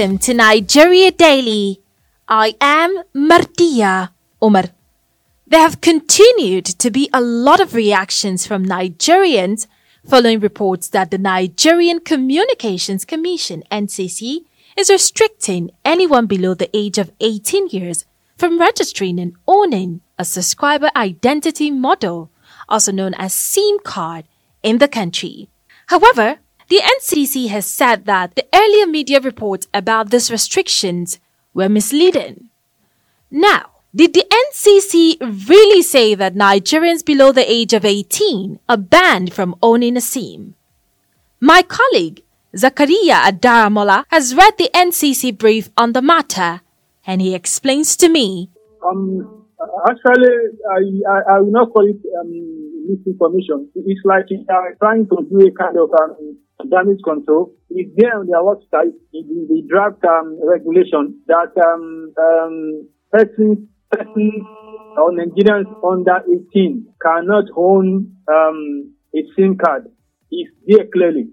Welcome to Nigeria Daily. I am Martia Omar. There have continued to be a lot of reactions from Nigerians following reports that the Nigerian Communications Commission NCC is restricting anyone below the age of 18 years from registering and owning a subscriber identity module, also known as SIM card, in the country. However, the NCC has said that the earlier media reports about these restrictions were misleading. Now, did the NCC really say that Nigerians below the age of 18 are banned from owning a SIM? My colleague, Zakaria Adaramola, has read the NCC brief on the matter and he explains to me. Um, actually, I, I, I will not call it um, misinformation. It's like they trying to do a kind of um, damage control is there on their website the, the draft um, regulation that um, um, persons, persons or Nigerians under 18 cannot own um, a SIM card. It's there clearly.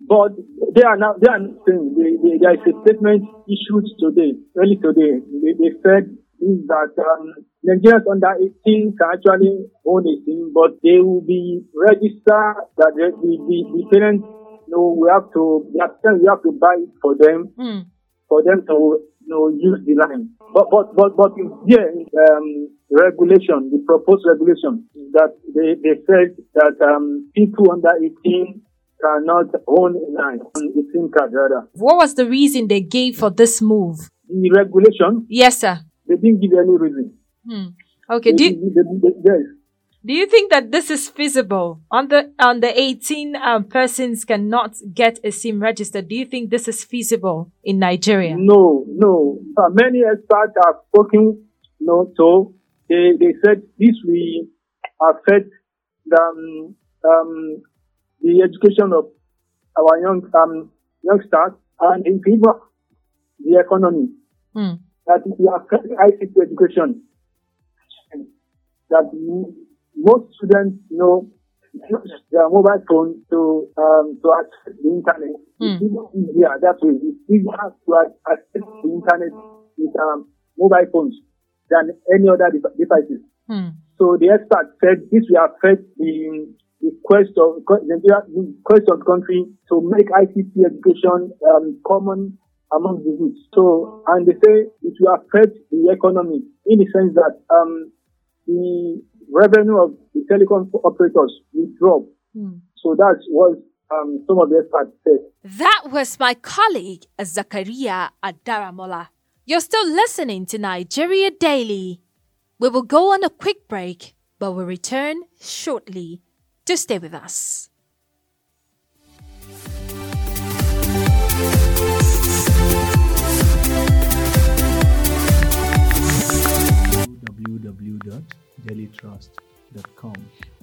But they are now, they are saying, they, they, there is a statement issued today, early today. They, they said is that um, Nigerians under 18 can actually own a SIM, but they will be registered that the, the, the, the parents you know, we have to, we have to buy it for them, Mm. for them to you know, use the line. But, but, but, but in um, regulation, the proposed regulation, that they, they said that um, people under 18 cannot own a line, a SIM card rather. What was the reason they gave for this move? The regulation, Yes, sir. they didn't give any reason. Hmm. Okay. They- Do you, they- they- yes. Do you think that this is feasible? On the on the 18 um, persons cannot get a SIM registered. Do you think this is feasible in Nigeria? No, no. Uh, many experts have spoken, you know, so they, they said this will affect the, um, um, the education of our young um, youngsters and in favor the economy. Hmm. That will affect ICT education. That most students, know, use their mobile phone to um, to access the internet. It's even easier that way. It's easier to access the internet with um, mobile phones than any other de- devices. Hmm. So the expert said this will affect the, the quest of the quest of the country to make ICT education um, common among the youth. So, and they say it will affect the economy in the sense that um, the revenue of the telecom operators will drop. Hmm. So that's what um, some of the experts said. That was my colleague Zakaria Adaramola. You're still listening to Nigeria Daily. We will go on a quick break, but we'll return shortly. To stay with us. www.dailytrust.com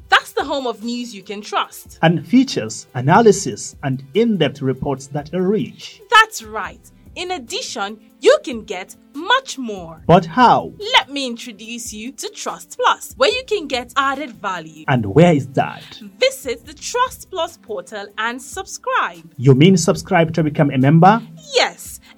That's the home of news you can trust. and features, analysis, and in depth reports that are rich. That's right. In addition, you can get much more. But how? Let me introduce you to Trust Plus, where you can get added value. And where is that? Visit the Trust Plus portal and subscribe. You mean subscribe to become a member? Yes,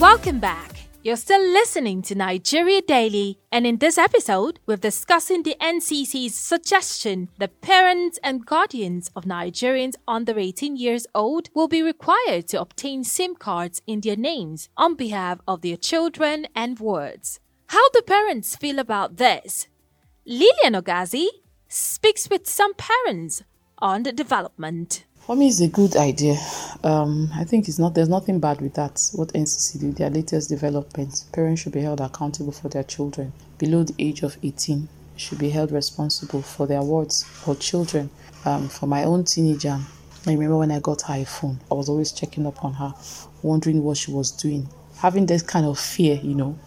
Welcome back. You're still listening to Nigeria Daily, and in this episode, we're discussing the NCC's suggestion that parents and guardians of Nigerians under 18 years old will be required to obtain SIM cards in their names on behalf of their children and wards. How do parents feel about this? Lilian Ogazi speaks with some parents on the development. For me, it's a good idea. Um, I think it's not. There's nothing bad with that. What NCC did, their latest development, parents should be held accountable for their children below the age of 18. Should be held responsible for their words for children. Um, for my own teenager, I remember when I got her iPhone, I was always checking up on her, wondering what she was doing, having this kind of fear, you know.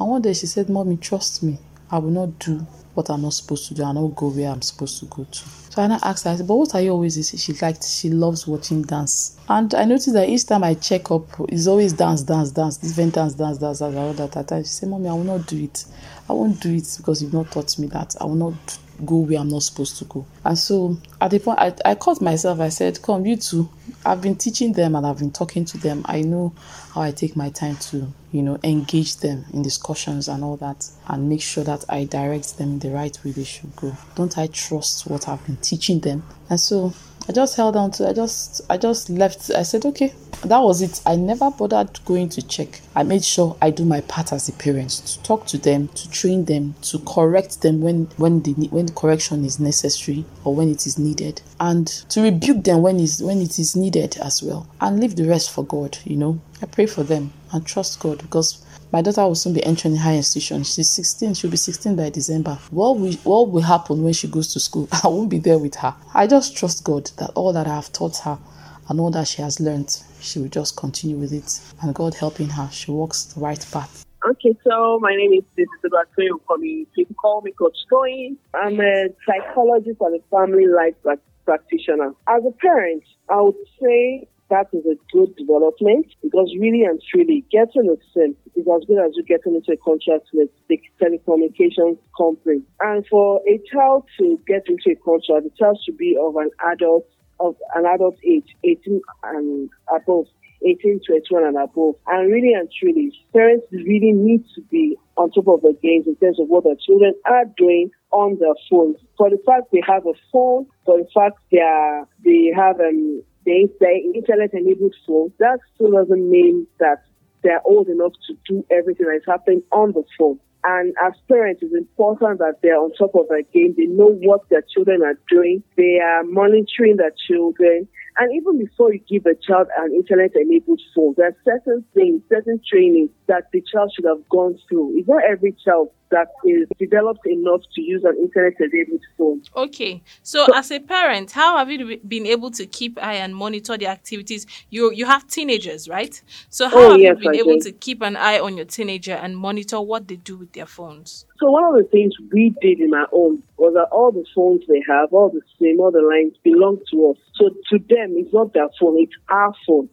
And one day she said, "Mommy, trust me. I will not do what I'm not supposed to do. I not go where I'm supposed to go to." So I asked her, I said, but what are you always? She liked, she loves watching dance. And I noticed that each time I check up, it's always dance, dance, dance, different dance, dance, dance, dance, all that. At she said, Mommy, I will not do it. I won't do it because you've not taught me that. I will not go where I'm not supposed to go. And so at the point, I, I caught myself. I said, Come, you two. I've been teaching them and I've been talking to them. I know how I take my time to, you know, engage them in discussions and all that and make sure that I direct them the right way they should go. Don't I trust what I've been teaching them? And so I just held on to I just I just left. I said, okay, that was it. I never bothered going to check. I made sure I do my part as a parent to talk to them, to train them, to correct them when when the when correction is necessary or when it is needed, and to rebuke them when is when it is needed as well, and leave the rest for God. You know, I pray for them and trust God because my daughter will soon be entering higher institution. She's 16. She'll be 16 by December. What will, what will happen when she goes to school? I won't be there with her. I just trust God that all that I have taught her and all that she has learned, she will just continue with it. And God helping her, she walks the right path. Okay, so my name is Sister Toyin Komi. People call me Coach Toyin. I'm a psychologist and a family life practitioner. As a parent, I would say that is a good development because really and truly getting a SIM is as good as you getting into a contract with the telecommunications company. And for a child to get into a contract, the child should be of an adult of an adult age, 18 and above. 18, to 21 and above. And really and truly, parents really need to be on top of the games in terms of what their children are doing on their phones. For the fact they have a phone, for the fact they are, they have um, they say internet enabled phone, that still doesn't mean that they're old enough to do everything that's happening on the phone. And as parents, it's important that they're on top of their game. They know what their children are doing. They are monitoring their children. And even before you give a child an internet enabled phone, there are certain things, certain trainings that the child should have gone through. It's not every child that is developed enough to use an internet enabled phone. Okay. So, so, as a parent, how have you been able to keep eye and monitor the activities? You you have teenagers, right? So how oh, have yes, you been I able to keep an eye on your teenager and monitor what they do with their phones? So one of the things we did in our own was that all the phones they have, all the SIM, all the lines belong to us. So to them, it's not their phone, it's our phone.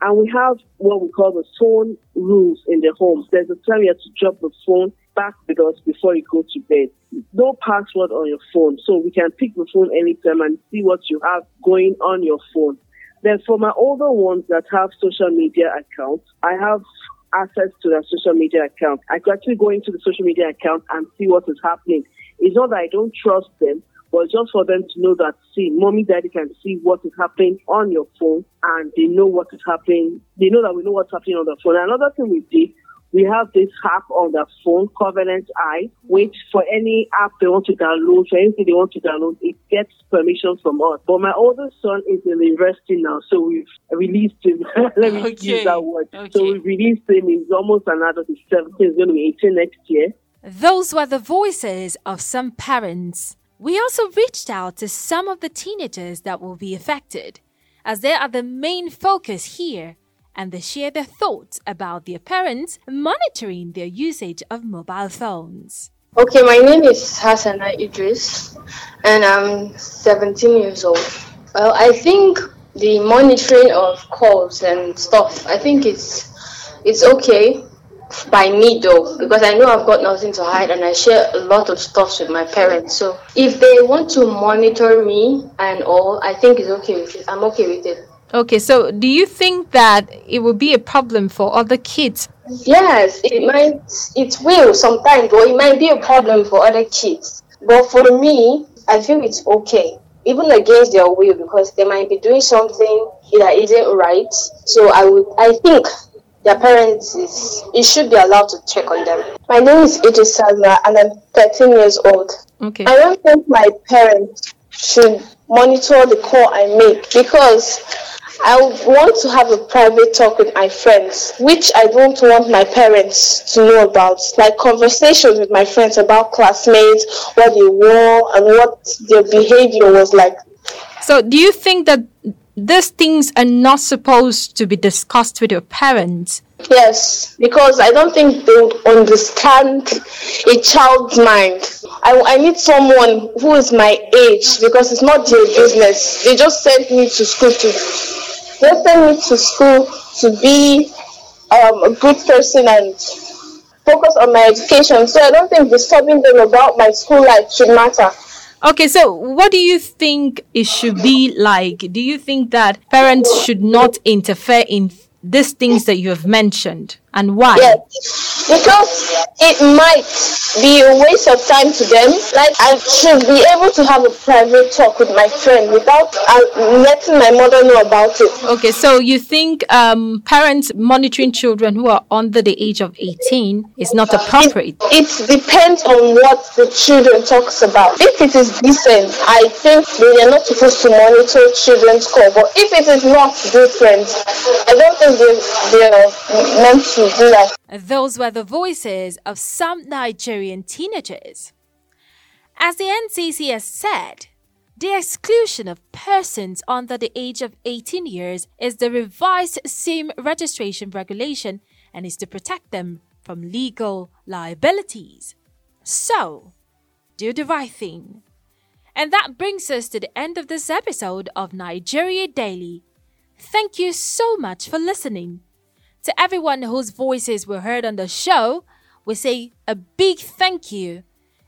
And we have what we call the phone rules in the home. There's a time you have to drop the phone back with us before you go to bed. No password on your phone. So we can pick the phone anytime and see what you have going on your phone. Then for my older ones that have social media accounts, I have access to their social media account. I can actually go into the social media account and see what is happening. It's not that I don't trust them, but just for them to know that, see, mommy, daddy can see what is happening on your phone and they know what is happening. They know that we know what's happening on the phone. Another thing we did, we have this app on the phone, Covenant Eye, which for any app they want to download, for anything they want to download, it gets permission from us. But my oldest son is in the university now, so we've released him. Let me Okay. use that word. Okay. So we've released him. He's almost an adult. He's 17. He's going to be 18 next year. Those were the voices of some parents. We also reached out to some of the teenagers that will be affected, as they are the main focus here, and they share their thoughts about their parents monitoring their usage of mobile phones. Okay, my name is Hassana Idris, and I'm 17 years old. Well, I think the monitoring of calls and stuff, I think it's it's okay by me though, because I know I've got nothing to hide and I share a lot of stuff with my parents. So if they want to monitor me and all, I think it's okay with it. I'm okay with it. Okay, so do you think that it will be a problem for other kids Yes, it might, it will sometimes, or it might be a problem for other kids. But for me, I feel it's okay, even against their will, because they might be doing something that isn't right. So I would, I think their parents is, it should be allowed to check on them. My name is Idris Salma, and I'm 13 years old. Okay. I don't think my parents should monitor the call I make because I want to have a private talk with my friends, which I don't want my parents to know about. Like conversations with my friends about classmates, what they wore, and what their behavior was like. So, do you think that these things are not supposed to be discussed with your parents? Yes, because I don't think they would understand a child's mind. I, I need someone who is my age because it's not their business. They just sent me to school to they sent me to school to be um, a good person and focus on my education. So I don't think disturbing them about my school life should matter. Okay, so what do you think it should be like? Do you think that parents should not interfere in these things that you have mentioned and why? Yes, because it might be a waste of time to them. Like I should be able to have a private talk with my friend without uh, letting my mother know about it. Okay, so you think um, parents monitoring children who are under the age of 18 is not appropriate? It, it depends on what the children talks about. If it is decent, I think they are not supposed to monitor children's call. But if it is not different, I don't think they, they are meant to. Those were the voices of some Nigerian teenagers. As the NCC has said, the exclusion of persons under the age of 18 years is the revised SIM registration regulation and is to protect them from legal liabilities. So, do the right thing. And that brings us to the end of this episode of Nigeria Daily. Thank you so much for listening. To everyone whose voices were heard on the show, we say a big thank you.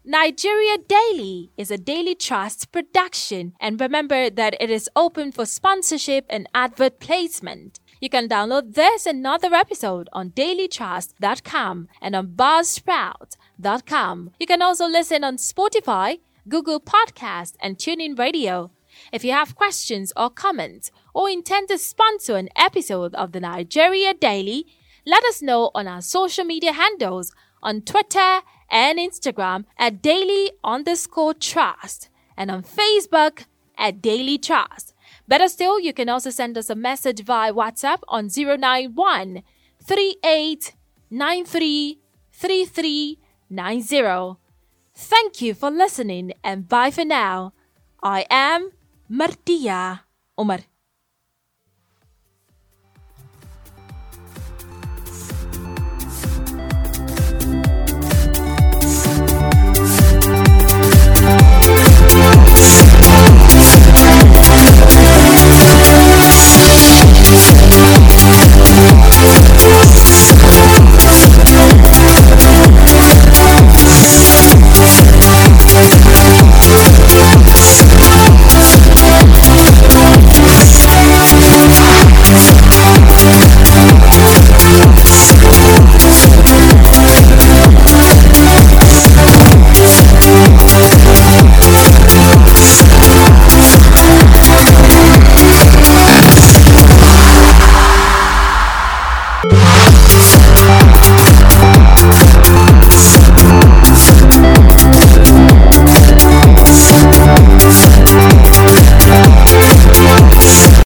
Nigeria Daily is a Daily Trust production, and remember that it is open for sponsorship and advert placement. You can download this and other episode on dailytrust.com and on buzzsprout.com. You can also listen on Spotify, Google Podcast, and TuneIn Radio. If you have questions or comments or intend to sponsor an episode of the Nigeria Daily, let us know on our social media handles on Twitter and Instagram at daily underscore trust and on Facebook at daily trust. Better still, you can also send us a message via WhatsApp on 091 38933390. Thank you for listening and bye for now. I am Martia Omar.